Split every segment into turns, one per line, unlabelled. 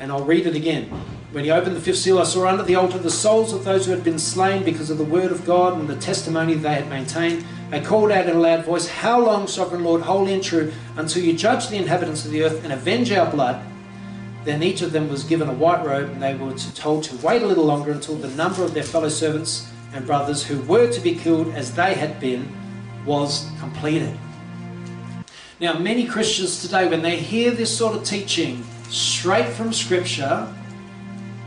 And I'll read it again. When he opened the fifth seal, I saw under the altar the souls of those who had been slain because of the word of God and the testimony they had maintained. They called out in a loud voice, How long, sovereign Lord, holy and true, until you judge the inhabitants of the earth and avenge our blood? Then each of them was given a white robe, and they were told to wait a little longer until the number of their fellow servants and brothers who were to be killed as they had been was completed. Now, many Christians today, when they hear this sort of teaching straight from Scripture,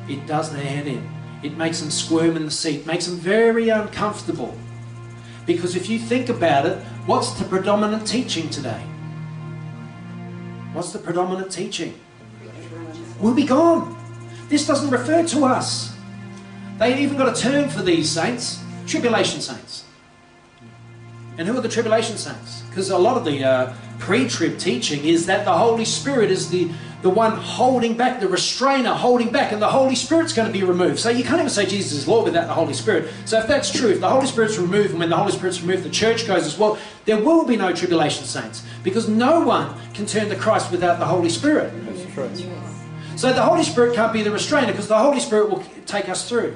it does their head in. It makes them squirm in the seat, makes them very uncomfortable. Because if you think about it, what's the predominant teaching today? What's the predominant teaching? We'll be gone. This doesn't refer to us. They even got a term for these saints tribulation saints. And who are the tribulation saints? Because a lot of the uh, pre trib teaching is that the Holy Spirit is the, the one holding back, the restrainer holding back, and the Holy Spirit's going to be removed. So you can't even say Jesus is Lord without the Holy Spirit. So if that's true, if the Holy Spirit's removed, and when the Holy Spirit's removed, the church goes as well, there will be no tribulation saints. Because no one can turn to Christ without the Holy Spirit.
That's true.
So the Holy Spirit can't be the restrainer because the Holy Spirit will take us through.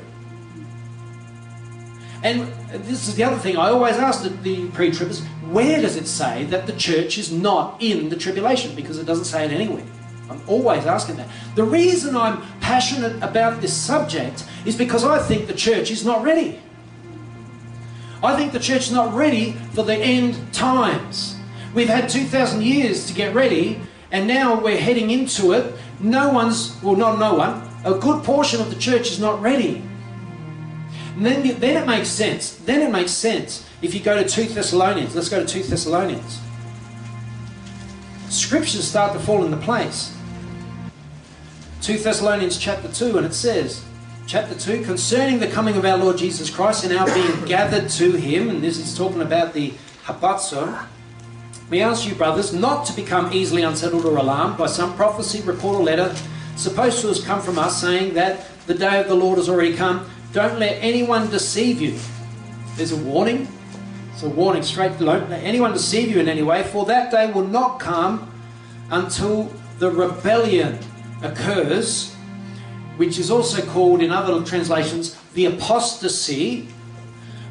And this is the other thing I always ask the, the pre tribbers where does it say that the church is not in the tribulation? Because it doesn't say it anywhere. I'm always asking that. The reason I'm passionate about this subject is because I think the church is not ready. I think the church is not ready for the end times. We've had 2,000 years to get ready, and now we're heading into it. No one's, well, not no one, a good portion of the church is not ready. And then, then it makes sense. Then it makes sense if you go to 2 Thessalonians. Let's go to 2 Thessalonians. Scriptures start to fall into place. 2 Thessalonians chapter 2, and it says, chapter 2, concerning the coming of our Lord Jesus Christ and our being gathered to him, and this is talking about the harpazo. We ask you, brothers, not to become easily unsettled or alarmed by some prophecy, report, or letter supposed to have come from us, saying that the day of the Lord has already come. Don't let anyone deceive you. There's a warning. It's a warning straight. Don't let anyone deceive you in any way, for that day will not come until the rebellion occurs, which is also called in other translations the apostasy,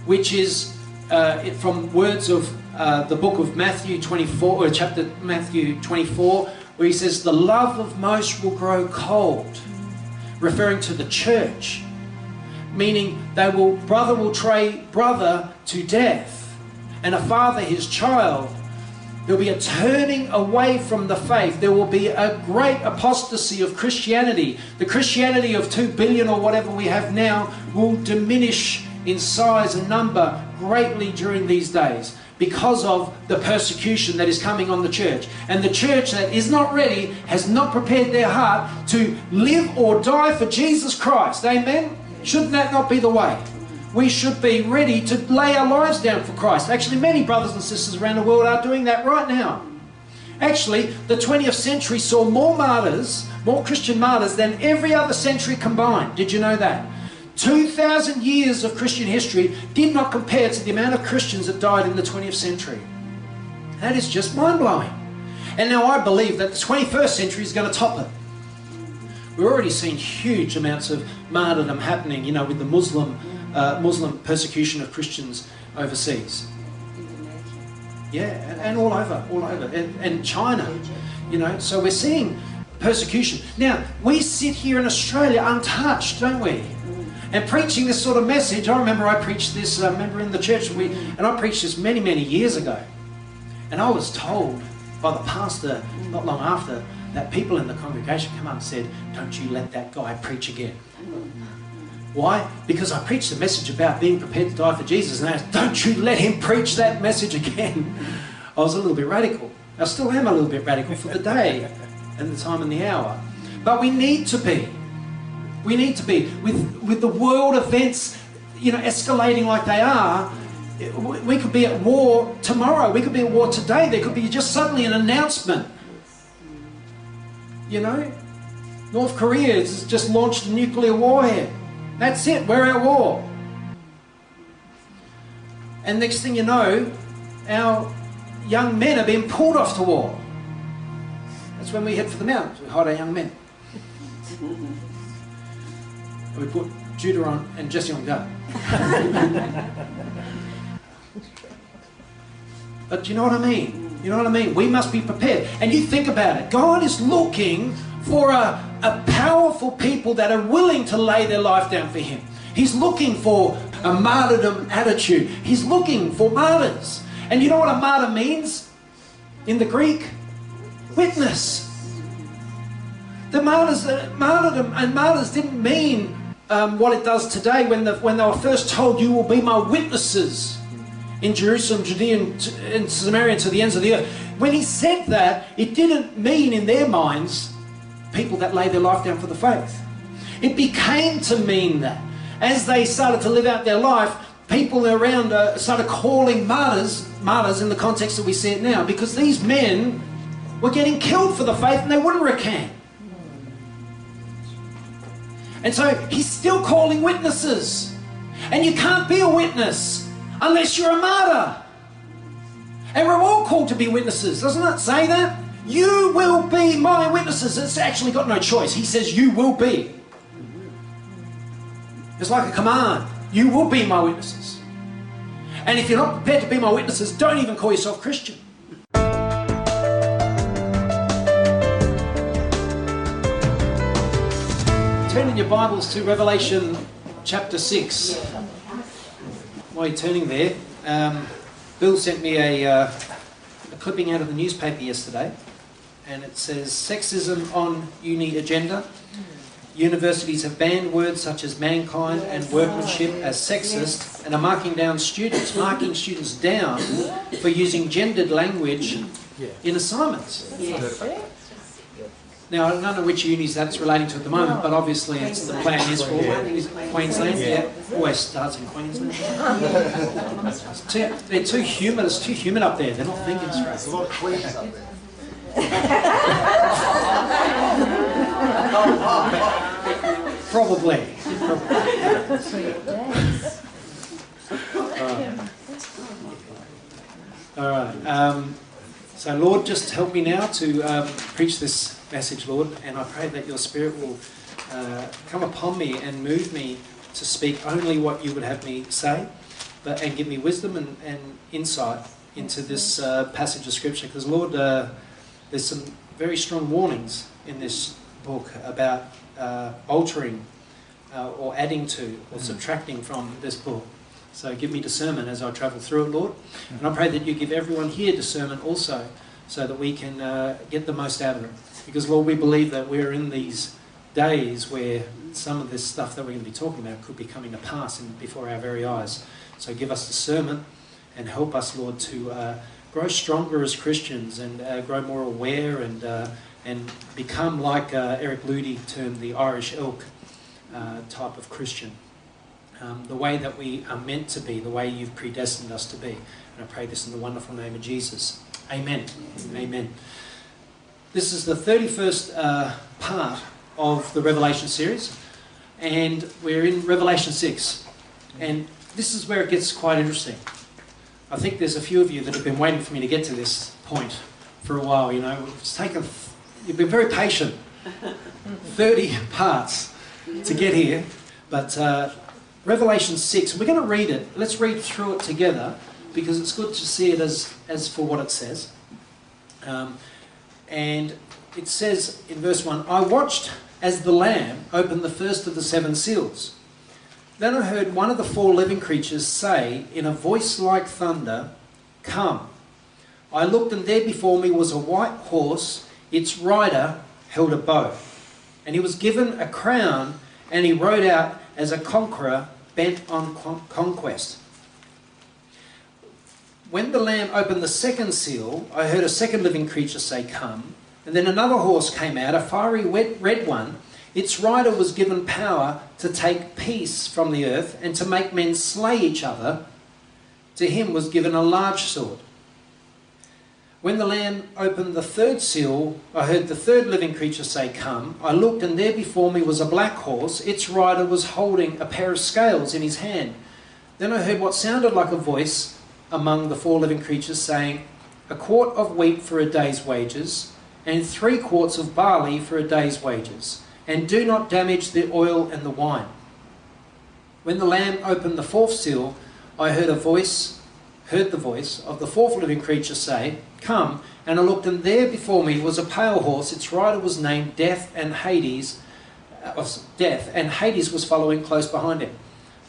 which is uh, from words of uh, the book of Matthew 24, or chapter Matthew 24, where he says, The love of most will grow cold, referring to the church, meaning they will, brother will trade brother to death, and a father his child. There'll be a turning away from the faith. There will be a great apostasy of Christianity. The Christianity of 2 billion or whatever we have now will diminish in size and number greatly during these days because of the persecution that is coming on the church. And the church that is not ready has not prepared their heart to live or die for Jesus Christ. Amen? Shouldn't that not be the way? We should be ready to lay our lives down for Christ. Actually, many brothers and sisters around the world are doing that right now. Actually, the 20th century saw more martyrs, more Christian martyrs, than every other century combined. Did you know that? 2,000 years of Christian history did not compare to the amount of Christians that died in the 20th century. That is just mind blowing. And now I believe that the 21st century is going to top it. We're already seeing huge amounts of martyrdom happening, you know, with the Muslim, uh, Muslim persecution of Christians overseas. Yeah, and, and all over, all over. And, and China, you know, so we're seeing persecution. Now, we sit here in Australia untouched, don't we? And preaching this sort of message, I remember I preached this, I remember in the church, we, and I preached this many, many years ago. And I was told by the pastor not long after that people in the congregation come up and said, Don't you let that guy preach again. Why? Because I preached a message about being prepared to die for Jesus, and I said, Don't you let him preach that message again. I was a little bit radical. I still am a little bit radical for the day and the time and the hour. But we need to be. We need to be. With, with the world events, you know, escalating like they are, we could be at war tomorrow. We could be at war today. There could be just suddenly an announcement. You know, North Korea has just launched a nuclear warhead. That's it. We're at war. And next thing you know, our young men are being pulled off to war. That's when we head for the mountains. We hide our young men. We put Judah on and Jesse on go. but do you know what I mean? You know what I mean? We must be prepared. And you think about it. God is looking for a, a powerful people that are willing to lay their life down for Him. He's looking for a martyrdom attitude. He's looking for martyrs. And you know what a martyr means in the Greek? Witness. The martyrs, uh, martyrdom and martyrs didn't mean um, what it does today when, the, when they were first told, You will be my witnesses in Jerusalem, Judea, and Samaria, to the ends of the earth. When he said that, it didn't mean in their minds people that lay their life down for the faith. It became to mean that. As they started to live out their life, people around uh, started calling martyrs martyrs in the context that we see it now because these men were getting killed for the faith and they wouldn't recant. And so he's still calling witnesses. And you can't be a witness unless you're a martyr. And we're all called to be witnesses. Doesn't it say that? You will be my witnesses. It's actually got no choice. He says, You will be. It's like a command. You will be my witnesses. And if you're not prepared to be my witnesses, don't even call yourself Christian. Turn in your Bibles to Revelation chapter 6. While you're turning there, um, Bill sent me a, uh, a clipping out of the newspaper yesterday, and it says Sexism on Uni Agenda. Universities have banned words such as mankind and workmanship as sexist and are marking down students, marking students down for using gendered language in assignments. Now, I don't know which unis that's relating to at the moment, but obviously it's the plan is for Queensland. Yeah, always starts in Queensland. It's too, they're too humid. It's too humid up there. They're not thinking straight.
There's a lot of queens up there.
Probably. All right. Um, so, Lord, just help me now to um, preach this message, Lord, and I pray that your Spirit will uh, come upon me and move me to speak only what you would have me say, but and give me wisdom and, and insight into this uh, passage of Scripture. Because, Lord, uh, there's some very strong warnings in this book about uh, altering uh, or adding to or mm. subtracting from this book. So give me discernment as I travel through it, Lord. And I pray that you give everyone here discernment also so that we can uh, get the most out of it. Because, Lord, we believe that we're in these days where some of this stuff that we're going to be talking about could be coming to pass in, before our very eyes. So give us discernment and help us, Lord, to uh, grow stronger as Christians and uh, grow more aware and uh, and become like uh, Eric Ludy termed the Irish elk uh, type of Christian. Um, the way that we are meant to be, the way you've predestined us to be. And I pray this in the wonderful name of Jesus. Amen. Amen. This is the 31st uh, part of the Revelation series, and we're in Revelation 6. And this is where it gets quite interesting. I think there's a few of you that have been waiting for me to get to this point for a while. You know, it's taken You've been very patient. 30 parts to get here. But uh, Revelation 6, we're going to read it. Let's read through it together because it's good to see it as, as for what it says. Um, and it says in verse 1 I watched as the Lamb opened the first of the seven seals. Then I heard one of the four living creatures say in a voice like thunder, Come. I looked, and there before me was a white horse its rider held a bow, and he was given a crown, and he rode out as a conqueror bent on conquest. When the Lamb opened the second seal, I heard a second living creature say, Come. And then another horse came out, a fiery red one. Its rider was given power to take peace from the earth and to make men slay each other. To him was given a large sword. When the Lamb opened the third seal, I heard the third living creature say, Come. I looked, and there before me was a black horse. Its rider was holding a pair of scales in his hand. Then I heard what sounded like a voice among the four living creatures saying, A quart of wheat for a day's wages, and three quarts of barley for a day's wages, and do not damage the oil and the wine. When the Lamb opened the fourth seal, I heard a voice, heard the voice of the fourth living creature say, Come, and I looked, and there before me was a pale horse. Its rider was named Death and Hades, uh, Death, and Hades was following close behind him.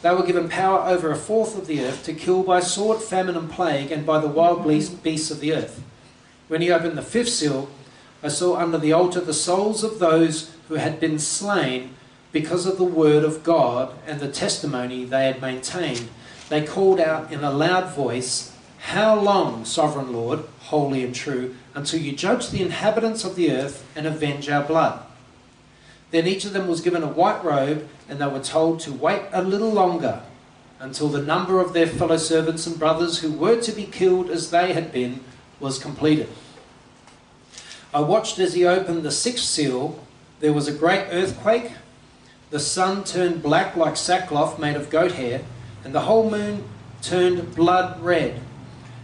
They were given power over a fourth of the earth to kill by sword, famine, and plague, and by the wild beasts of the earth. When he opened the fifth seal, I saw under the altar the souls of those who had been slain because of the word of God and the testimony they had maintained. They called out in a loud voice, How long, sovereign Lord, holy and true, until you judge the inhabitants of the earth and avenge our blood? Then each of them was given a white robe, and they were told to wait a little longer until the number of their fellow servants and brothers who were to be killed as they had been was completed. I watched as he opened the sixth seal. There was a great earthquake. The sun turned black like sackcloth made of goat hair, and the whole moon turned blood red.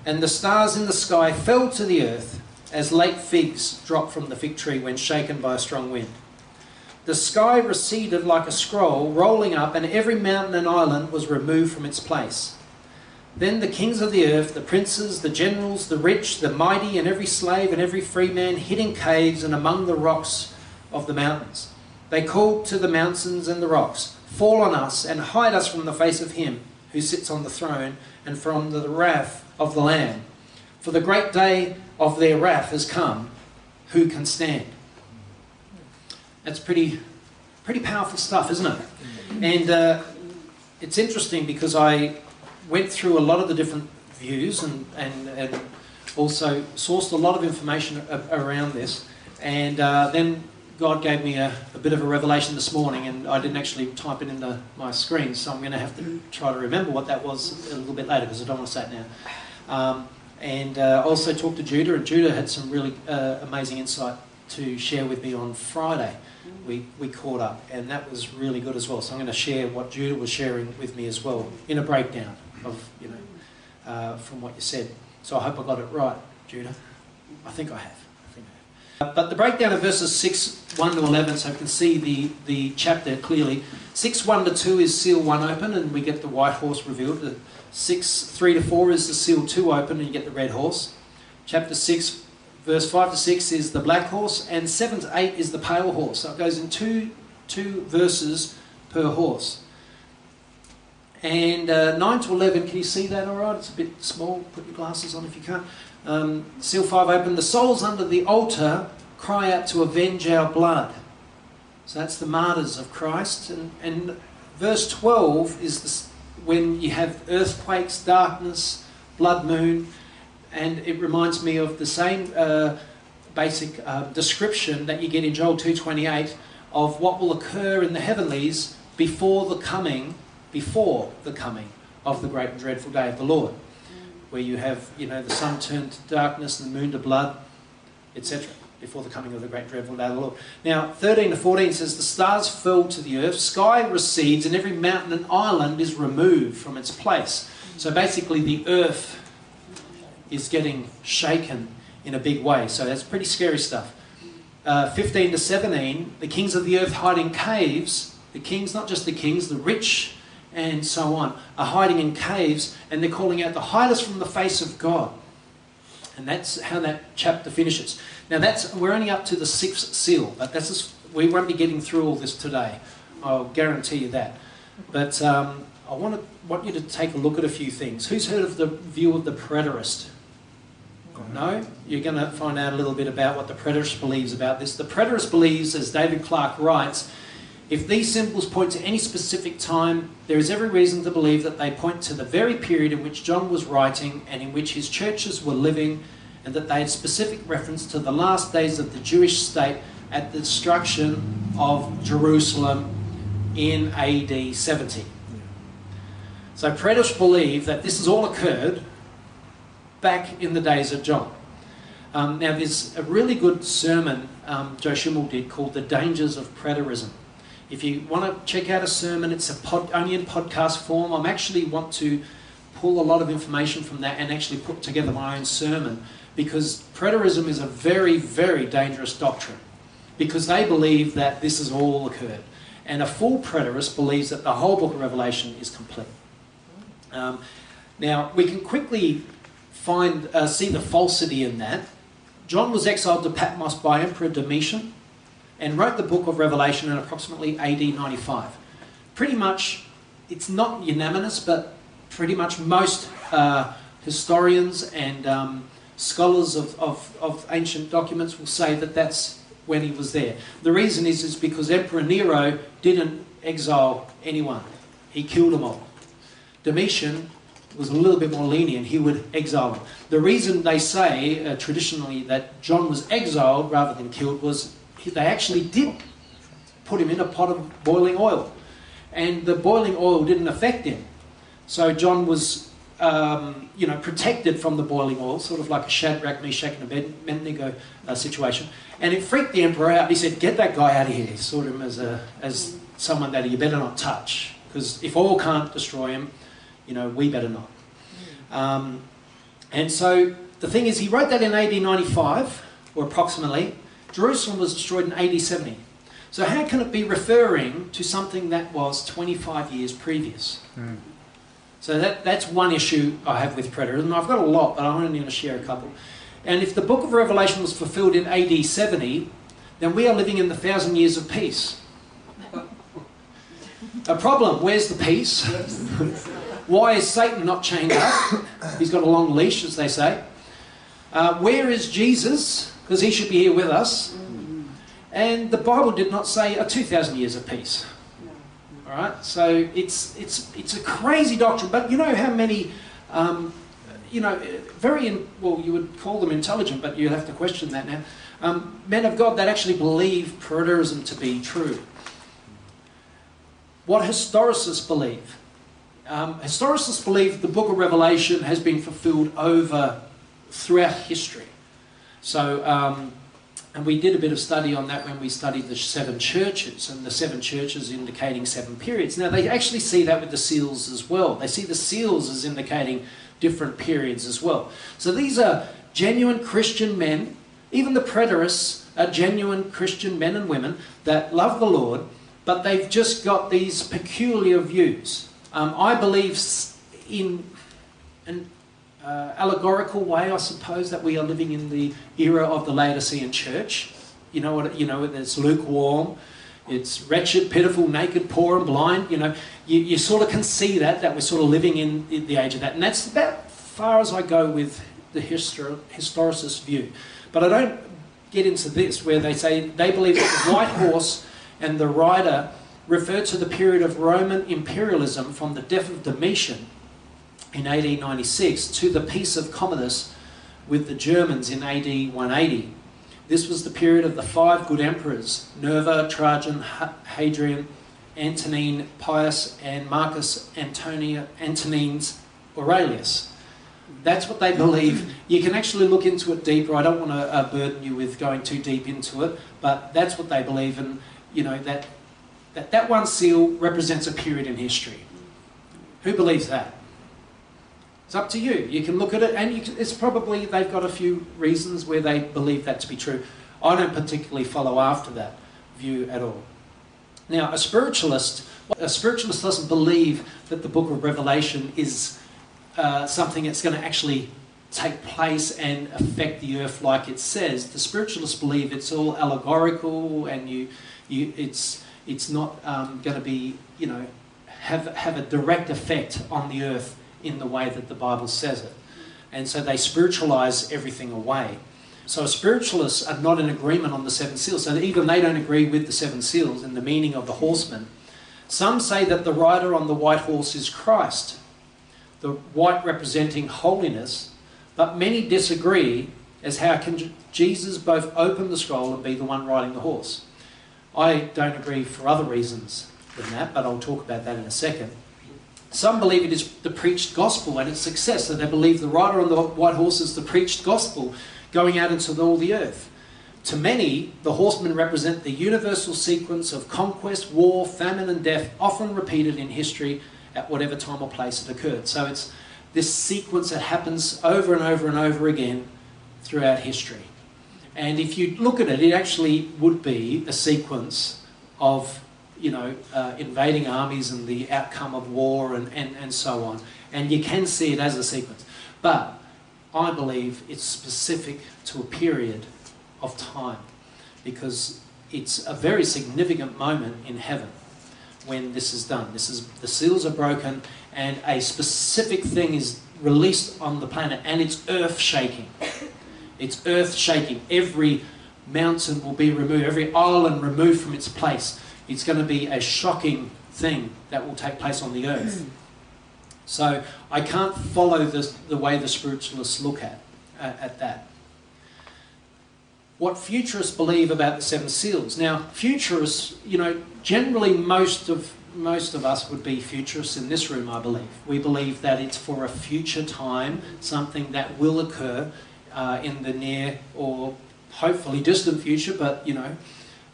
And the stars in the sky fell to the earth as late figs drop from the fig tree when shaken by a strong wind. The sky receded like a scroll, rolling up, and every mountain and island was removed from its place. Then the kings of the earth, the princes, the generals, the rich, the mighty, and every slave and every free man hid in caves and among the rocks of the mountains. They called to the mountains and the rocks, Fall on us and hide us from the face of him who sits on the throne and from the wrath of the Lamb. For the great day of their wrath has come. Who can stand? That's pretty, pretty powerful stuff, isn't it? And uh, it's interesting because I went through a lot of the different views and, and, and also sourced a lot of information around this. And uh, then God gave me a, a, bit of a revelation this morning, and I didn't actually type it into my screen, so I'm going to have to try to remember what that was a little bit later because I don't want to say it now. Um, and uh, also talked to Judah, and Judah had some really uh, amazing insight to share with me on Friday. We, we caught up, and that was really good as well. So I'm going to share what Judah was sharing with me as well in a breakdown of, you know, uh, from what you said. So I hope I got it right, Judah. I think I have. I think I have. But the breakdown of verses 6, 1 to 11, so you can see the, the chapter clearly. 6, 1 to 2 is seal 1 open, and we get the white horse revealed. The 6, 3 to 4 is the seal 2 open, and you get the red horse. Chapter 6, verse 5 to 6 is the black horse, and 7 to 8 is the pale horse. So it goes in two, two verses per horse. And uh, 9 to 11, can you see that all right? It's a bit small. Put your glasses on if you can't. Um, seal 5 open. The souls under the altar cry out to avenge our blood. So that's the martyrs of Christ. And, and verse 12 is this, when you have earthquakes, darkness, blood moon, and it reminds me of the same uh, basic uh, description that you get in Joel 2.28 of what will occur in the heavenlies before the coming, before the coming of the great and dreadful day of the Lord, where you have, you know, the sun turned to darkness and the moon to blood, etc., before the coming of the great dreadful day of the Lord. Now, 13 to 14 says, The stars fell to the earth, sky recedes, and every mountain and island is removed from its place. So basically, the earth is getting shaken in a big way. So that's pretty scary stuff. Uh, 15 to 17, the kings of the earth hide in caves. The kings, not just the kings, the rich and so on, are hiding in caves and they're calling out, the hide us from the face of God. And that's how that chapter finishes. Now that's we're only up to the sixth seal, but that's just, we won't be getting through all this today. I'll guarantee you that. But um, I want, to, want you to take a look at a few things. Who's heard of the view of the preterist? No, you're going to find out a little bit about what the preterist believes about this. The preterist believes, as David Clark writes, if these symbols point to any specific time, there is every reason to believe that they point to the very period in which John was writing and in which his churches were living, and that they had specific reference to the last days of the Jewish state at the destruction of Jerusalem in AD 70. So preterists believe that this has all occurred back in the days of John. Um, now, there's a really good sermon um, Joe Schimmel did called The Dangers of Preterism. If you want to check out a sermon, it's a pod, only in podcast form. I'm actually want to pull a lot of information from that and actually put together my own sermon because preterism is a very, very dangerous doctrine because they believe that this has all occurred. And a full preterist believes that the whole book of Revelation is complete. Um, now, we can quickly find uh, see the falsity in that. John was exiled to Patmos by Emperor Domitian and wrote the book of Revelation in approximately AD 95. Pretty much, it's not unanimous, but pretty much most uh, historians and um, scholars of, of, of ancient documents will say that that's when he was there. The reason is, is because Emperor Nero didn't exile anyone. He killed them all. Domitian was a little bit more lenient. He would exile them. The reason they say uh, traditionally that John was exiled rather than killed was they actually did put him in a pot of boiling oil. And the boiling oil didn't affect him. So John was, um, you know, protected from the boiling oil, sort of like a Shadrach, Meshach, and Abednego uh, situation. And it freaked the emperor out. He said, "Get that guy out of here." He saw him as a as someone that you better not touch, because if oil can't destroy him, you know, we better not. Um, and so the thing is, he wrote that in AD 95, or approximately. Jerusalem was destroyed in AD 70. So how can it be referring to something that was 25 years previous? Mm. So that, that's one issue I have with preterism. I've got a lot, but I'm only going to share a couple. And if the book of Revelation was fulfilled in AD 70, then we are living in the thousand years of peace. A problem, where's the peace? Why is Satan not chained up? He's got a long leash, as they say. Uh, where is Jesus? Because he should be here with us. And the Bible did not say a 2,000 years of peace. All right, so it's it's it's a crazy doctrine. But you know how many, um, you know, very in, well, you would call them intelligent, but you have to question that now. Um, men of God that actually believe preterism to be true. What historicists believe. Um, historicists believe the Book of Revelation has been fulfilled over throughout history. So um, and we did a bit of study on that when we studied the seven churches, and the seven churches indicating seven periods. Now, they actually see that with the seals as well. They see the seals as indicating different periods as well. So these are genuine Christian men, even the preterists are genuine Christian men and women that love the Lord, but they've just got these peculiar views. Um, I believe in, an uh, allegorical way, I suppose, that we are living in the era of the Laodicean church. You know what? You know, it's lukewarm, it's wretched, pitiful, naked, poor, and blind. You know, you, you sort of can see that that we're sort of living in the age of that, and that's about far as I go with the histor- historicist view. But I don't get into this where they say they believe that the white horse and the rider refer to the period of Roman imperialism from the death of Domitian in AD 96 to the Peace of Commodus with the Germans in AD 180. This was the period of the five good emperors Nerva, Trajan, Hadrian, Antonine, Pius, and Marcus Antonia, Antonines Aurelius. That's what they believe. You can actually look into it deeper. I don't want to uh, burden you with going too deep into it, but that's what they believe, and you know that that, that one seal represents a period in history. Who believes that? It's up to you. You can look at it, and can, it's probably they've got a few reasons where they believe that to be true. I don't particularly follow after that view at all. Now, a spiritualist, a spiritualist doesn't believe that the Book of Revelation is uh, something that's going to actually take place and affect the earth like it says. The spiritualists believe it's all allegorical, and you, you, it's it's not um, going to be, you know, have have a direct effect on the earth in the way that the Bible says it. And so they spiritualize everything away. So spiritualists are not in agreement on the seven seals. So even they don't agree with the seven seals and the meaning of the horseman. Some say that the rider on the white horse is Christ, the white representing holiness, but many disagree as how can Jesus both open the scroll and be the one riding the horse. I don't agree for other reasons than that, but I'll talk about that in a second. Some believe it is the preached gospel and its success, that they believe the rider on the white horse is the preached gospel going out into all the earth. To many, the horsemen represent the universal sequence of conquest, war, famine, and death, often repeated in history at whatever time or place it occurred. So it's this sequence that happens over and over and over again throughout history. And if you look at it, it actually would be a sequence of, you know, uh, invading armies and the outcome of war and, and, and so on. And you can see it as a sequence. But I believe it's specific to a period of time because it's a very significant moment in heaven when this is done. This is the seals are broken and a specific thing is released on the planet and it's earth shaking. It's earth shaking. Every mountain will be removed, every island removed from its place. It's going to be a shocking thing that will take place on the earth. So I can't follow this, the way the spiritualists look at, uh, at that. What futurists believe about the seven seals. Now, futurists, you know, generally most of most of us would be futurists in this room, I believe. We believe that it's for a future time, something that will occur uh, in the near or hopefully distant future, but you know,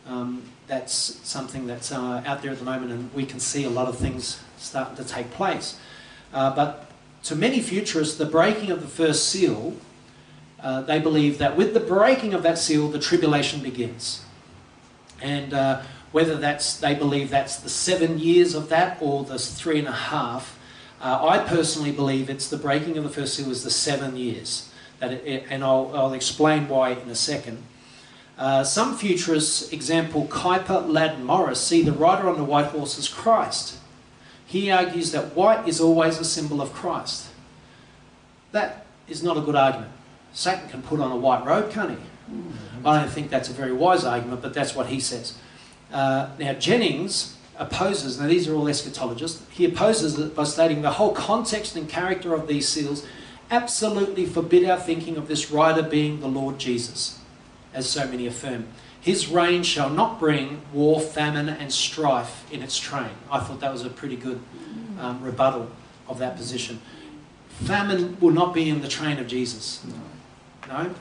um, that's something that's uh, out there at the moment, and we can see a lot of things starting to take place. Uh, but to many futurists, the breaking of the first seal, uh, they believe that with the breaking of that seal, the tribulation begins. And uh, whether that's they believe that's the seven years of that or the three and a half, uh, I personally believe it's the breaking of the first seal is the seven years. And I'll, I'll, explain why in a second. Uh, some futurists, example Kuyper, Ladd, Morris, see the rider on the white horse as Christ. He argues that white is always a symbol of Christ. That is not a good argument. Satan can put on a white robe, can't he? I don't think that's a very wise argument, but that's what he says. Uh, now, Jennings opposes, now these are all eschatologists, he opposes it by stating the whole context and character of these seals absolutely forbid our thinking of this rider being the Lord Jesus, as so many affirm. His reign shall not bring war, famine, and strife in its train. I thought that was a pretty good um, rebuttal of that position. Famine will not be in the train of Jesus. No.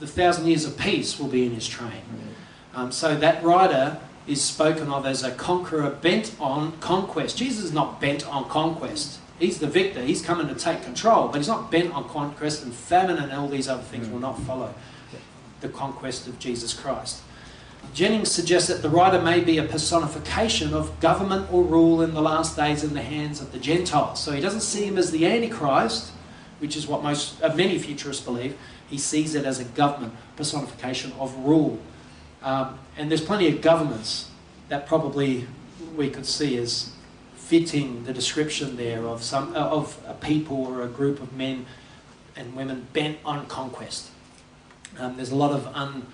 The thousand years of peace will be in his train. Um, so that rider is spoken of as a conqueror bent on conquest. Jesus is not bent on conquest. He's the victor. He's coming to take control, but he's not bent on conquest, and famine and all these other things will not follow the conquest of Jesus Christ. Jennings suggests that the rider may be a personification of government or rule in the last days in the hands of the Gentiles. So he doesn't see him as the Antichrist, which is what most uh, many futurists believe. He sees it as a government personification of rule. Um, and there's plenty of governments that probably we could see as fitting the description there of some uh, of a people or a group of men and women bent on conquest. Um, there's a lot of un,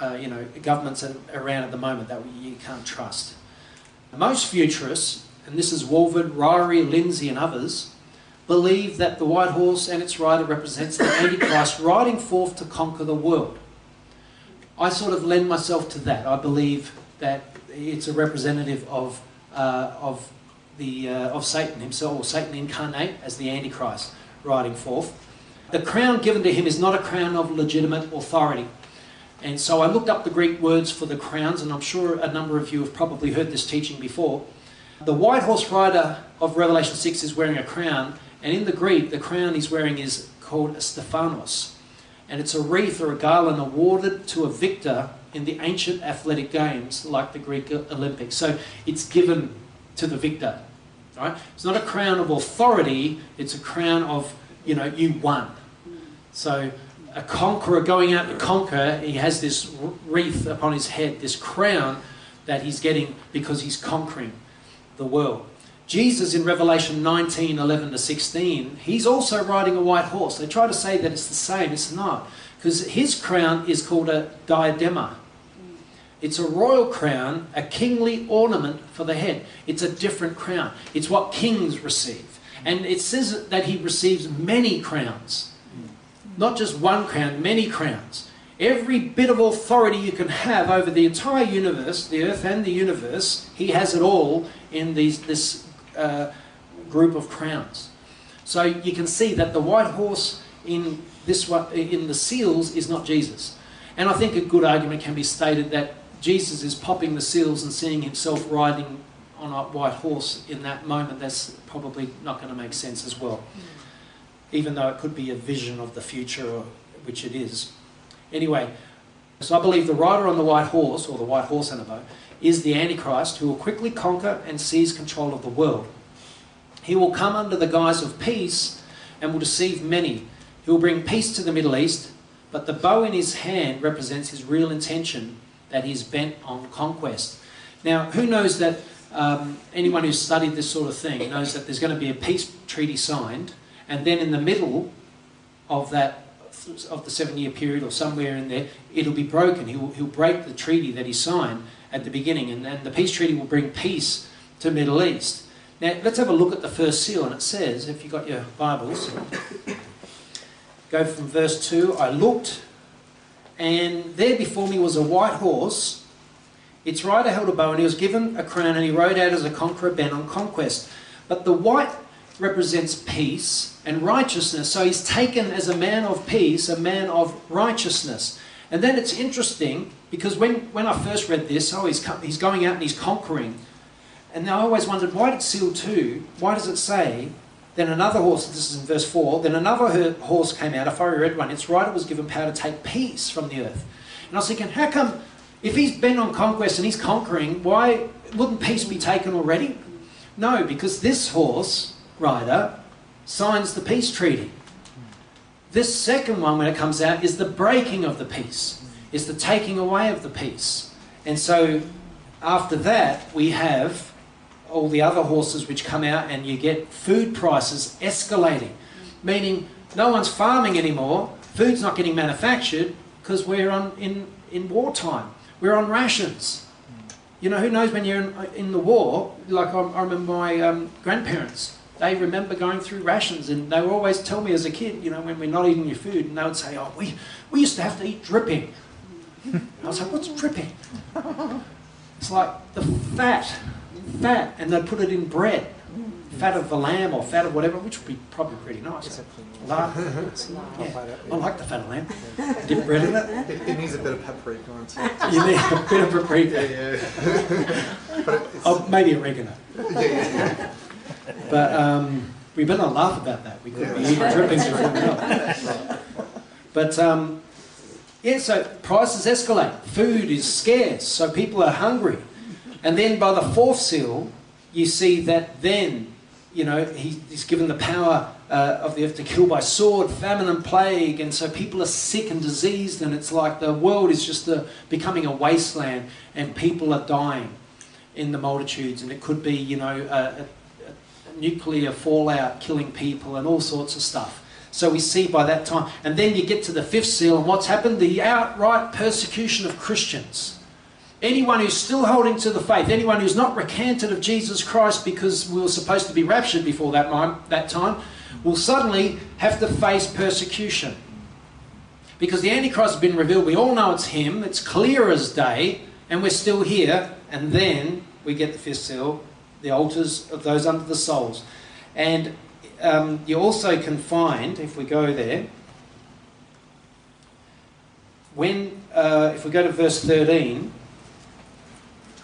uh, you know, governments around at the moment that you can't trust. Most futurists, and this is Walvoord, Ryrie, Lindsay, and others, believe that the white horse and its rider represents the Antichrist riding forth to conquer the world. I sort of lend myself to that. I believe that it's a representative of, uh, of, the, uh, of Satan himself, or Satan incarnate as the Antichrist riding forth. The crown given to him is not a crown of legitimate authority. And so I looked up the Greek words for the crowns, and I'm sure a number of you have probably heard this teaching before. The white horse rider of Revelation 6 is wearing a crown, and in the Greek, the crown he's wearing is called a Stephanos. And it's a wreath or a garland awarded to a victor in the ancient athletic games, like the Greek Olympics. So it's given to the victor. Right? It's not a crown of authority, it's a crown of, you know, you won. So a conqueror going out to conquer, he has this wreath upon his head, this crown that he's getting because he's conquering the world. Jesus in Revelation 19 11 to 16, he's also riding a white horse. They try to say that it's the same, it's not. Because his crown is called a diadema. It's a royal crown, a kingly ornament for the head. It's a different crown. It's what kings receive. And it says that he receives many crowns. Not just one crown, many crowns. Every bit of authority you can have over the entire universe, the earth and the universe, he has it all in these, this uh, group of crowns. So you can see that the white horse in, this, in the seals is not Jesus. And I think a good argument can be stated that Jesus is popping the seals and seeing himself riding on a white horse in that moment. That's probably not going to make sense as well hmm. even though it could be a vision of the future, which it is. Anyway, So I believe the rider on the white horse, or the white horse and a bow, is the Antichrist who will quickly conquer and seize control of the world. He will come under the guise of peace and will deceive many. He will bring peace to the Middle East, but the bow in his hand represents his real intention that he's bent on conquest. Now, who knows that um, anyone who's studied this sort of thing knows that there's going to be a peace treaty signed, and then in the middle of that of the seven-year period or somewhere in there, it'll be broken. He'll, he'll break the treaty that he signed at the beginning, and then the peace treaty will bring peace to Middle East. Now, let's have a look at the first seal, and it says, if you've got your Bibles, go from verse 2 I looked, and there before me was a white horse. Its rider held a bow, and he was given a crown, and he rode out as a conqueror bent on conquest. But the white represents peace and righteousness. So he's taken as a man of peace, a man of righteousness. And then it's interesting because when, when I first read this, oh, he's, he's going out and he's conquering. And I always wondered, why did seal 2, why does it say, then another horse, this is in verse 4, then another horse came out, a fiery red one. Its rider was given power to take peace from the earth. And I was thinking, how come, if he's been on conquest and he's conquering, why wouldn't peace be taken already? No, because this horse rider signs the peace treaty. This second one, when it comes out, is the breaking of the peace, is the taking away of the peace. And so after that, we have all the other horses which come out, and you get food prices escalating, meaning no one's farming anymore, food's not getting manufactured because we're on, in, in wartime, we're on rations. You know, who knows when you're in, in the war? Like I, I remember my um, grandparents they remember going through rations and they would always tell me as a kid, you know, when we're not eating your food, and they would say, oh, we, we used to have to eat dripping. I was like, what's dripping? It's like the fat, fat, and they'd put it in bread. Fat of the lamb or fat of whatever, which would be probably pretty nice. Lard. Yeah. I like the fat of lamb. Dip bread in it.
It, it needs a bit of paprika on
it. You need a bit of paprika.
Yeah, yeah. but
oh, maybe oregano. Yeah, yeah. But um, we better not laugh about that. We could be eating drippings before we know But um, yeah, so prices escalate. Food is scarce, so people are hungry. And then by the fourth seal, you see that then, you know, he, he's given the power uh, of the earth to kill by sword, famine, and plague. And so people are sick and diseased, and it's like the world is just a, becoming a wasteland, and people are dying in the multitudes. And it could be, you know, a, nuclear fallout killing people and all sorts of stuff. So we see by that time. And then you get to the fifth seal, and what's happened? The outright persecution of Christians. Anyone who's still holding to the faith, anyone who's not recanted of Jesus Christ because we were supposed to be raptured before that, that time, will suddenly have to face persecution. Because the Antichrist has been revealed. We all know it's him. It's clear as day. And we're still here. And then we get the fifth seal the altars of those under the souls. And um, you also can find, if we go there, when, uh, if we go to verse 13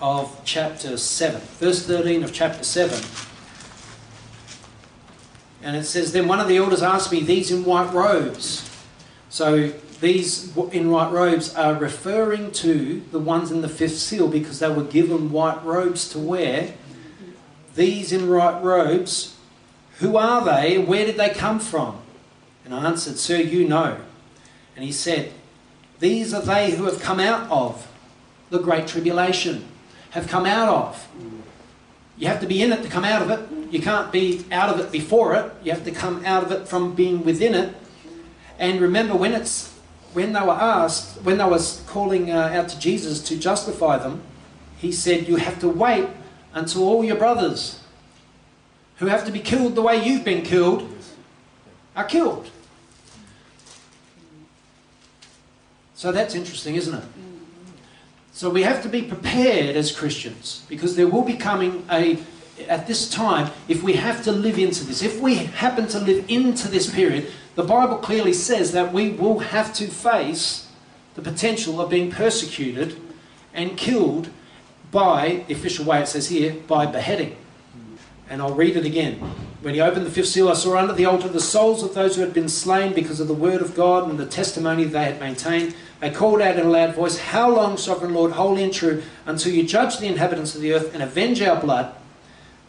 of chapter 7, verse 13 of chapter 7, and it says, Then one of the elders asked me, These in white robes. So these in white robes are referring to the ones in the fifth seal because they were given white robes to wear these in white robes, who are they where did they come from? And I answered, Sir, you know. And he said, These are they who have come out of the great tribulation, have come out of. You have to be in it to come out of it. You can't be out of it before it. You have to come out of it from being within it. And remember, when it's when they were asked, when they was calling uh, out to Jesus to justify them, he said, "You have to wait until all your brothers who have to be killed the way you've been killed are killed. So that's interesting, isn't it? So we have to be prepared as Christians because there will be coming a, at this time, if we have to live into this, if we happen to live into this period, the Bible clearly says that we will have to face the potential of being persecuted and killed by, the official way it says here, by beheading. And I'll read it again. When he opened the fifth seal, I saw under the altar the souls of those who had been slain because of the word of God and the testimony they had maintained. They called out in a loud voice, How long, sovereign Lord, holy and true, until you judge the inhabitants of the earth and avenge our blood?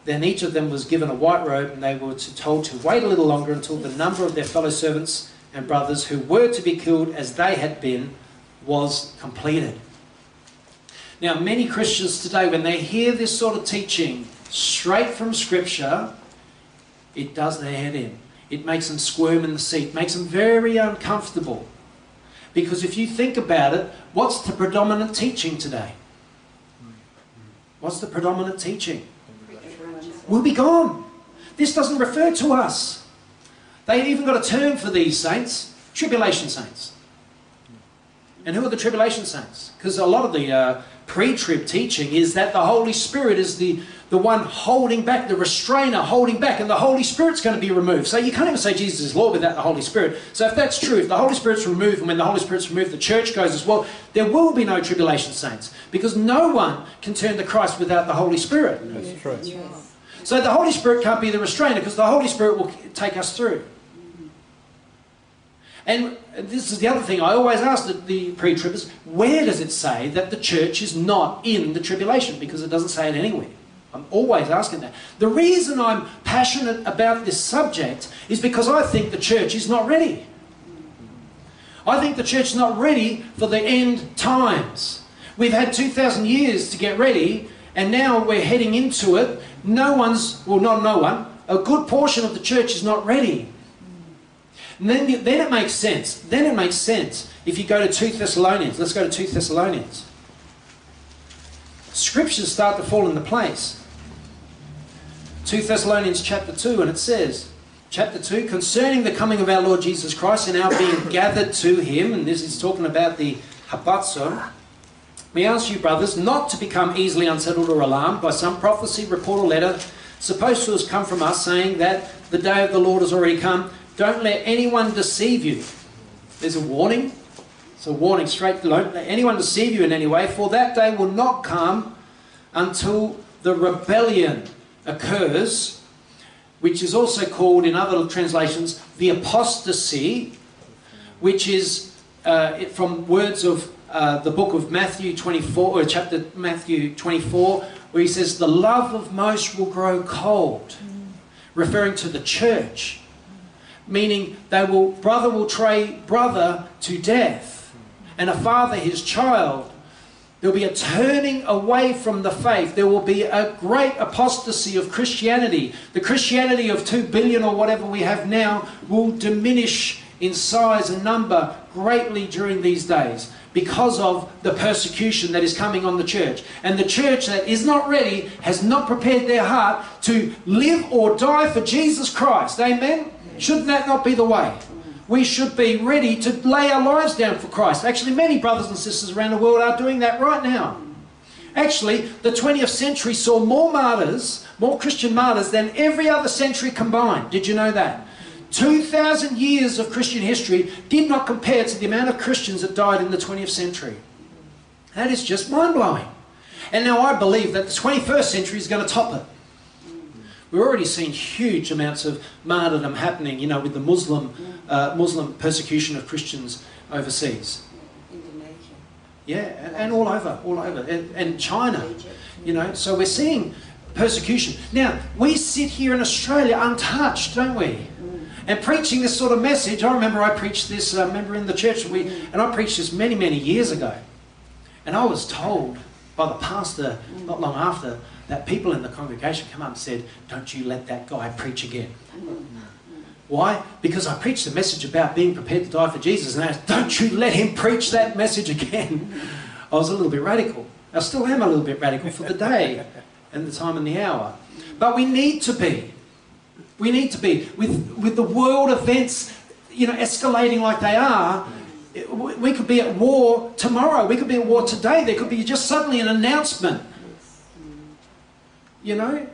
Then each of them was given a white robe, and they were told to wait a little longer until the number of their fellow servants and brothers who were to be killed as they had been was completed. Now, many Christians today, when they hear this sort of teaching straight from Scripture, it does their head in. It makes them squirm in the seat, makes them very uncomfortable. Because if you think about it, what's the predominant teaching today? What's the predominant teaching? We'll be gone. This doesn't refer to us. They even got a term for these saints tribulation saints. And who are the tribulation saints? Because a lot of the uh, pre trib teaching is that the Holy Spirit is the the one holding back, the restrainer holding back, and the Holy Spirit's going to be removed. So you can't even say Jesus is Lord without the Holy Spirit. So if that's true, if the Holy Spirit's removed, and when the Holy Spirit's removed, the church goes as well, there will be no tribulation saints. Because no one can turn to Christ without the Holy Spirit.
That's true.
So the Holy Spirit can't be the restrainer because the Holy Spirit will take us through. And this is the other thing I always ask the, the pre tribbers where does it say that the church is not in the tribulation? Because it doesn't say it anywhere. I'm always asking that. The reason I'm passionate about this subject is because I think the church is not ready. I think the church is not ready for the end times. We've had 2,000 years to get ready, and now we're heading into it. No one's, well, not no one, a good portion of the church is not ready. And then, then it makes sense. Then it makes sense if you go to 2 Thessalonians. Let's go to 2 Thessalonians. Scriptures start to fall into place. 2 Thessalonians chapter 2, and it says, chapter 2, concerning the coming of our Lord Jesus Christ and our being gathered to him, and this is talking about the harpazo, we ask you, brothers, not to become easily unsettled or alarmed by some prophecy, report, or letter supposed to have come from us, saying that the day of the Lord has already come. Don't let anyone deceive you. There's a warning. It's a warning straight. Don't let anyone deceive you in any way, for that day will not come until the rebellion occurs, which is also called in other translations the apostasy, which is uh, from words of uh, the book of Matthew 24, or chapter Matthew 24, where he says, The love of most will grow cold, referring to the church, meaning they will, brother will betray brother to death, and a father his child. There'll be a turning away from the faith. There will be a great apostasy of Christianity. The Christianity of 2 billion or whatever we have now will diminish in size and number greatly during these days because of the persecution that is coming on the church. And the church that is not ready has not prepared their heart to live or die for Jesus Christ. Amen? Shouldn't that not be the way? we should be ready to lay our lives down for Christ. Actually, many brothers and sisters around the world are doing that right now. Actually, the 20th century saw more martyrs, more Christian martyrs, than every other century combined. Did you know that? 2,000 years of Christian history did not compare to the amount of Christians that died in the 20th century. That is just mind blowing. And now I believe that the 21st century is going to top it. We've already seen huge amounts of martyrdom happening, you know, with the Muslim, uh, Muslim persecution of Christians overseas.
Indonesia.
Yeah, and, and all over, all over, and, and China, you know. So we're seeing persecution. Now we sit here in Australia untouched, don't we? And preaching this sort of message, I remember I preached this. uh, remember in the church, we, and I preached this many, many years ago, and I was told by the pastor not long after that people in the congregation come up and said, Don't you let that guy preach again. Why? Because I preached a message about being prepared to die for Jesus, and I said, Don't you let him preach that message again. I was a little bit radical. I still am a little bit radical for the day and the time and the hour. But we need to be. We need to be. With, with the world events, you know, escalating like they are, we could be at war tomorrow. We could be at war today. There could be just suddenly an announcement you know?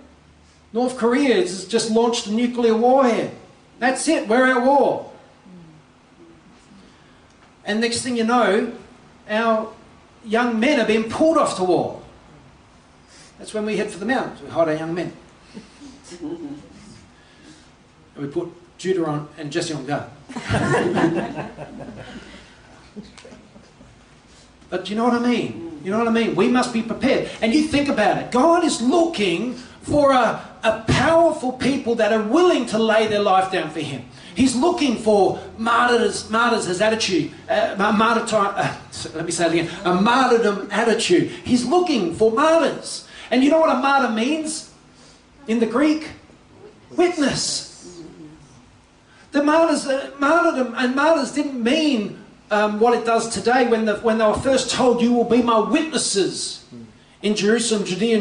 North Korea has just launched a nuclear warhead. That's it, we're at war. And next thing you know, our young men are being pulled off to war. That's when we head for the mountains. We hide our young men. and we put Judah on and Jesse on guard. but you know what I mean? You know what I mean? We must be prepared. And you think about it. God is looking for a, a powerful people that are willing to lay their life down for Him. He's looking for martyrs, martyrs as attitude, uh, martyr, uh, let me say it again, a martyrdom attitude. He's looking for martyrs. And you know what a martyr means in the Greek? Witness. The martyrs, uh, martyrdom and martyrs didn't mean um, what it does today when, the, when they were first told, You will be my witnesses in Jerusalem, Judea,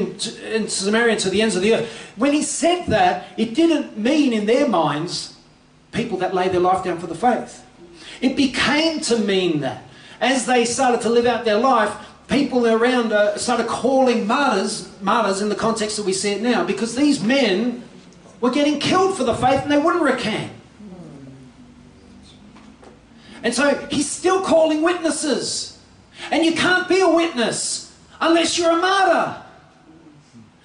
and Samaria, and to the ends of the earth. When he said that, it didn't mean in their minds people that lay their life down for the faith. It became to mean that. As they started to live out their life, people around uh, started calling martyrs, martyrs in the context that we see it now, because these men were getting killed for the faith and they wouldn't recant. And so he's still calling witnesses. And you can't be a witness unless you're a martyr.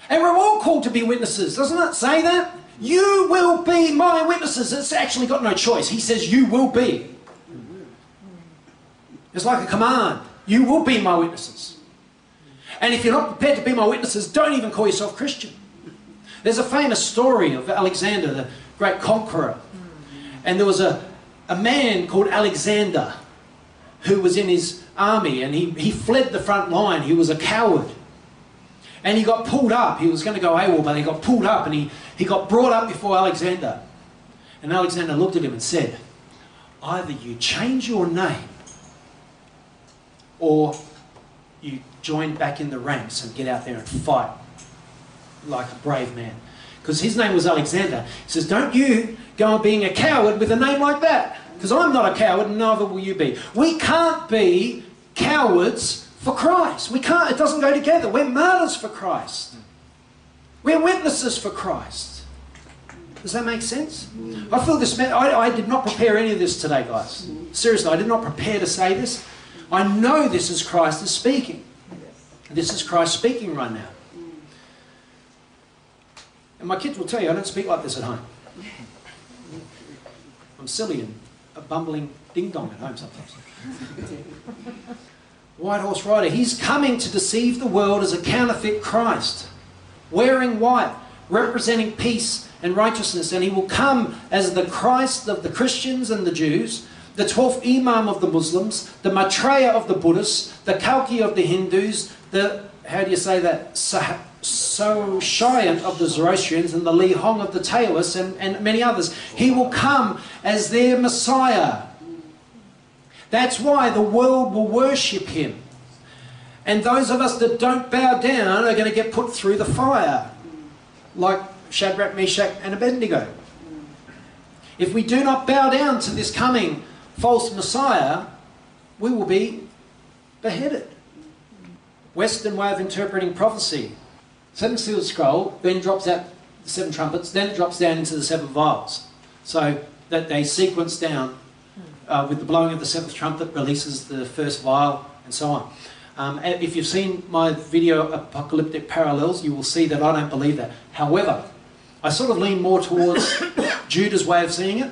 And we're all called to be witnesses. Doesn't it say that? You will be my witnesses. It's actually got no choice. He says, You will be. It's like a command. You will be my witnesses. And if you're not prepared to be my witnesses, don't even call yourself Christian. There's a famous story of Alexander, the great conqueror. And there was a, a man called Alexander who was in his army and he, he fled the front line. He was a coward. And he got pulled up. He was going to go AWOL, but he got pulled up and he, he got brought up before Alexander. And Alexander looked at him and said, Either you change your name or you join back in the ranks and get out there and fight like a brave man. Because his name was Alexander. He says, Don't you go on being a coward with a name like that. Because I'm not a coward and neither will you be. We can't be cowards for Christ. We can't, it doesn't go together. We're martyrs for Christ. We're witnesses for Christ. Does that make sense? I feel this, I, I did not prepare any of this today, guys. Seriously, I did not prepare to say this. I know this is Christ is speaking. This is Christ speaking right now. And my kids will tell you I don't speak like this at home. I'm silly and a bumbling ding dong at home sometimes. White horse rider, he's coming to deceive the world as a counterfeit Christ, wearing white, representing peace and righteousness, and he will come as the Christ of the Christians and the Jews, the 12th Imam of the Muslims, the Maitreya of the Buddhists, the Kalki of the Hindus, the, how do you say that, Saoshyant of the Zoroastrians and the Li Hong of the Taoists and, and many others. He will come as their Messiah. That's why the world will worship him. And those of us that don't bow down are going to get put through the fire, like Shadrach, Meshach, and Abednego. If we do not bow down to this coming false Messiah, we will be beheaded. Western way of interpreting prophecy. Seven sealed scroll, then drops out the seven trumpets, then it drops down into the seven vials. So that they sequence down uh, with the blowing of the seventh trumpet releases the first vial and so on. Um, if you've seen my video Apocalyptic Parallels, you will see that I don't believe that. However, I sort of lean more towards Judah's way of seeing it,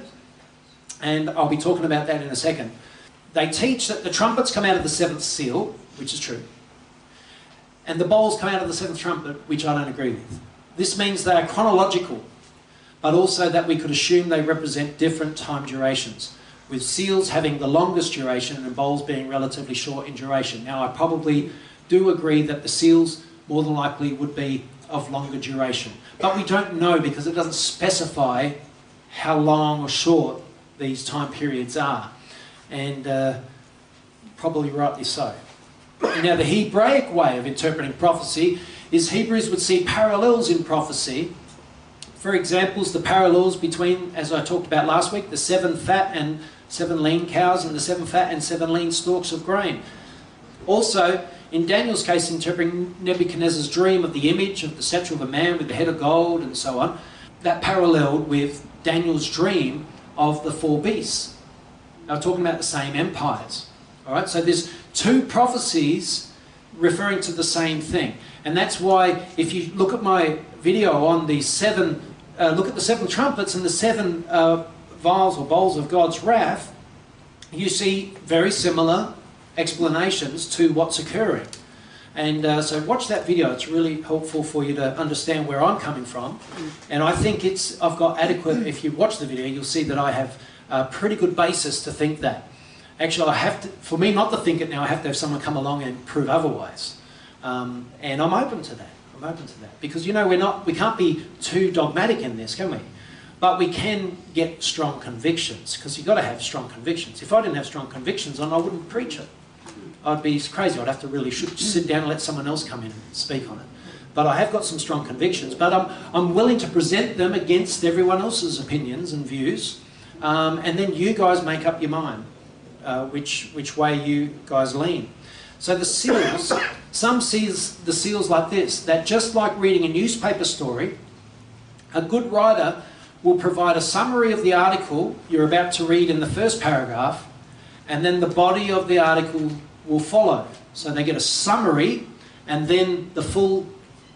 and I'll be talking about that in a second. They teach that the trumpets come out of the seventh seal, which is true, and the bowls come out of the seventh trumpet, which I don't agree with. This means they are chronological, but also that we could assume they represent different time durations, with seals having the longest duration and bowls being relatively short in duration. Now, I probably do agree that the seals more than likely would be of longer duration, but we don't know because it doesn't specify how long or short these time periods are, and uh, probably rightly so. Now, the Hebraic way of interpreting prophecy is Hebrews would see parallels in prophecy. For examples, the parallels between, as I talked about last week, the seven fat and seven lean cows and the seven fat and seven lean stalks of grain. Also, in Daniel's case, interpreting Nebuchadnezzar's dream of the image of the statue of a man with the head of gold and so on, that paralleled with Daniel's dream of the four beasts. Were talking about the same empires. All right, so there's two prophecies referring to the same thing. And that's why, if you look at my video on the seven uh, look at the seven trumpets and the seven uh, vials or bowls of God's wrath, you see very similar explanations to what's occurring. And uh, so watch that video. It's really helpful for you to understand where I'm coming from. And I think it's I've got adequate. If you watch the video, you'll see that I have a pretty good basis to think that. Actually, I have to. For me not to think it now, I have to have someone come along and prove otherwise. Um, and I'm open to that. I'm open to that because you know we're not. We can't be too dogmatic in this, can we? But we can get strong convictions because you've got to have strong convictions. If I didn't have strong convictions, then I wouldn't preach it. I'd be crazy. I'd have to really sit down and let someone else come in and speak on it. But I have got some strong convictions. But I'm, I'm willing to present them against everyone else's opinions and views. Um, and then you guys make up your mind uh, which, which way you guys lean. So the seals, some sees the seals like this, that just like reading a newspaper story, a good writer will provide a summary of the article you're about to read in the first paragraph, and then the body of the article will follow. So they get a summary and then the full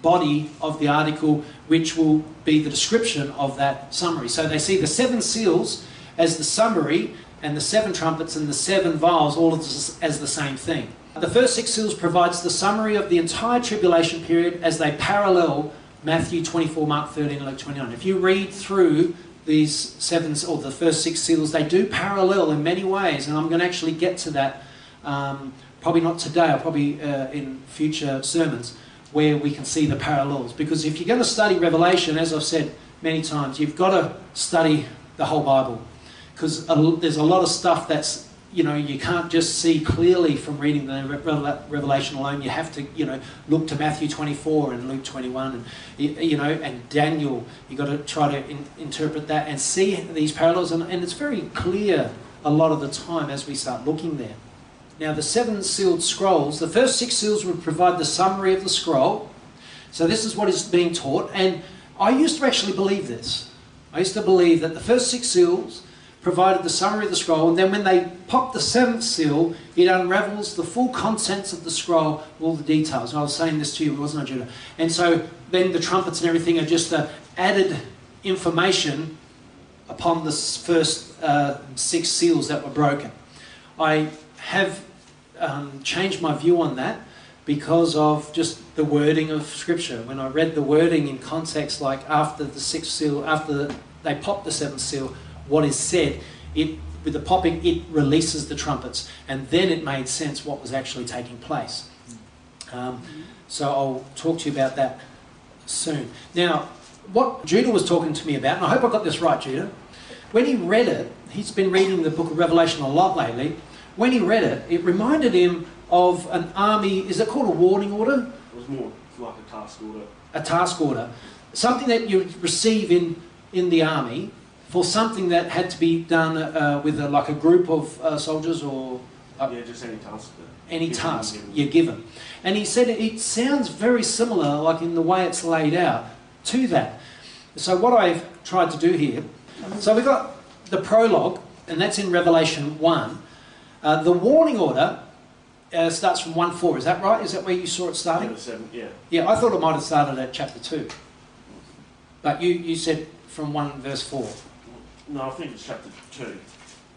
body of the article, which will be the description of that summary. So they see the seven seals as the summary and the seven trumpets and the seven vials all as the same thing. The first six seals provides the summary of the entire tribulation period as they parallel Matthew 24, Mark 13, and Luke 29. If you read through these seven or the first six seals, they do parallel in many ways, and I'm going to actually get to that um, probably not today, or probably uh, in future sermons, where we can see the parallels. Because if you're going to study Revelation, as I've said many times, you've got to study the whole Bible. Because there's a lot of stuff that's, you know, you can't just see clearly from reading the Revelation alone. You have to, you know, look to Matthew 24 and Luke 21 and, you know, and Daniel. You've got to try to in, interpret that and see these parallels. And, and it's very clear a lot of the time as we start looking there. Now, the seven sealed scrolls, the first six seals would provide the summary of the scroll. So, this is what is being taught. And I used to actually believe this. I used to believe that the first six seals provided the summary of the scroll, and then when they pop the seventh seal, it unravels the full contents of the scroll, all the details. And I was saying this to you, wasn't I, Judah? And so then the trumpets and everything are just uh, added information upon the first uh, six seals that were broken. I have um, changed my view on that because of just the wording of Scripture. When I read the wording in context, like after the sixth seal, after they pop the seventh seal, what is said, it with the popping, it releases the trumpets, and then it made sense what was actually taking place. Um, so I'll talk to you about that soon. Now, what Judah was talking to me about, and I hope I got this right, Judah. When he read it, he's been reading the book of Revelation a lot lately, when he read it, it reminded him of an army. Is it called a warning order?
It was more like a task order.
A task order, something that you receive in in the army for something that had to be done uh, with a, like a group of uh, soldiers or
uh, yeah, just any task.
Any task given. you're given, and he said it, it sounds very similar, like in the way it's laid out, to that. So what I've tried to do here, so we've got the prologue, and that's in Revelation one. Uh, the warning order uh, starts from 1 4. Is that right? Is that where you saw it starting?
Yeah, seven, yeah.
Yeah, I thought it might have started at chapter 2. But you, you said from 1 verse 4.
No, I think it's chapter 2.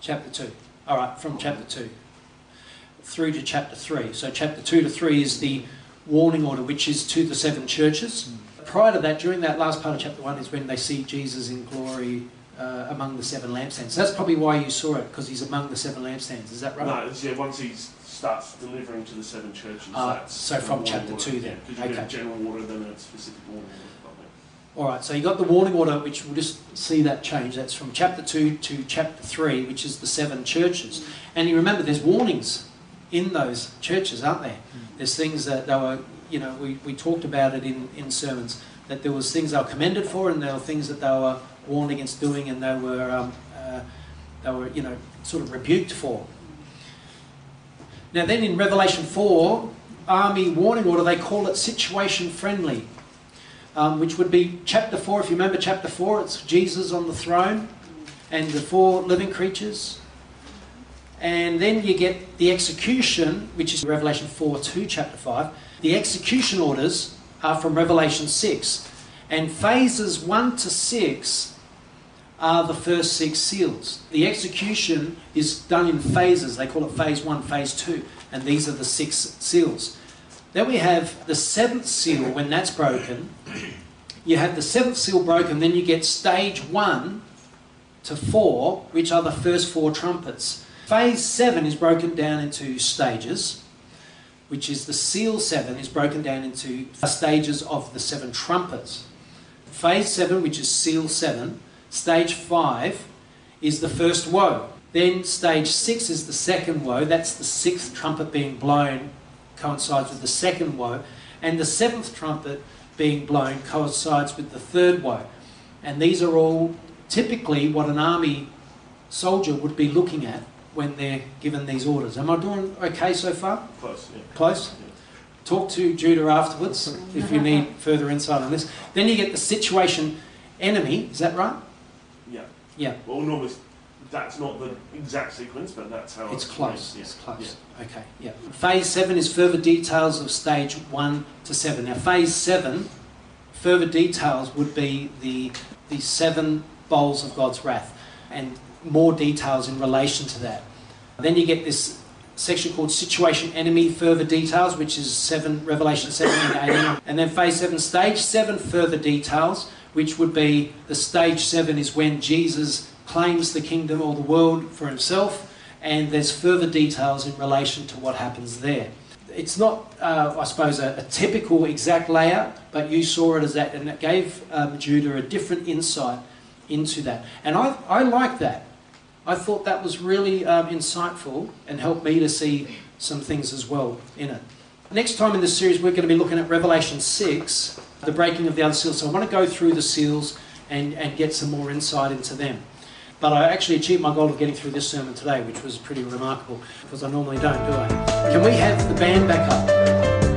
Chapter 2. All right, from chapter 2 through to chapter 3. So, chapter 2 to 3 is the warning order, which is to the seven churches. Mm. Prior to that, during that last part of chapter 1, is when they see Jesus in glory uh, among the seven lampstands. So that's probably why you saw it, because he's among the seven lampstands. Is that right?
No, it's, yeah, once he starts delivering to the seven churches. Uh,
so from chapter order. 2 then.
Because yeah, you okay. get a general order, then a specific warning order.
All right, so you got the warning order, which we'll just see that change. That's from chapter 2 to chapter 3, which is the seven churches. And you remember there's warnings in those churches, aren't there? Mm. There's things that they were, you know, we, we talked about it in, in sermons, that there was things they were commended for and there were things that they were warned against doing and they were, um, uh, they were you know, sort of rebuked for. Now, then in Revelation 4, army warning order, they call it situation friendly, um, which would be chapter 4. If you remember chapter 4, it's Jesus on the throne and the four living creatures. And then you get the execution, which is Revelation 4 2, chapter 5. The execution orders are from Revelation 6. And phases 1 to 6 are the first six seals. The execution is done in phases. They call it phase 1, phase 2, and these are the six seals. Then we have the seventh seal when that's broken. You have the seventh seal broken, then you get stage 1 to 4, which are the first four trumpets. Phase 7 is broken down into stages which is the seal seven, is broken down into stages of the seven trumpets. Phase seven, which is seal seven, stage five is the first woe. Then stage six is the second woe, that's the sixth trumpet being blown, coincides with the second woe, and the seventh trumpet being blown coincides with the third woe. And these are all typically what an army soldier would be looking at when they're given these orders. Am I doing okay so far?
Close, yeah.
Close? Talk to Judah afterwards if you need further insight on this. Then you get the situation enemy, is that right?
Yeah.
Yeah.
Well, normally that's not the exact sequence, but that's how It's
close.
Yeah.
It's close. Okay. Yeah. Phase seven is further details of stage one to seven. Now, phase seven, further details would be the the seven bowls of God's wrath, and more details in relation to that. Then you get this section called situation enemy further details, which is seven Revelation seven and eighteen, and then phase seven, stage seven further details, which would be the stage seven is when Jesus claims the kingdom or the world for himself, and there's further details in relation to what happens there. It's not, uh, I suppose, a, a, typical exact layout, but you saw it as that, and it gave um, Judah a different insight into that. And I, I like that. I thought that was really um, insightful and helped me to see some things as well in it. Next time in the series, we're going to be looking at Revelation 6, the breaking of the other seals. So I want to go through the seals and, and get some more insight into them. But I actually achieved my goal of getting through this sermon today, which was pretty remarkable because I normally don't, do I? Can we have the band back up?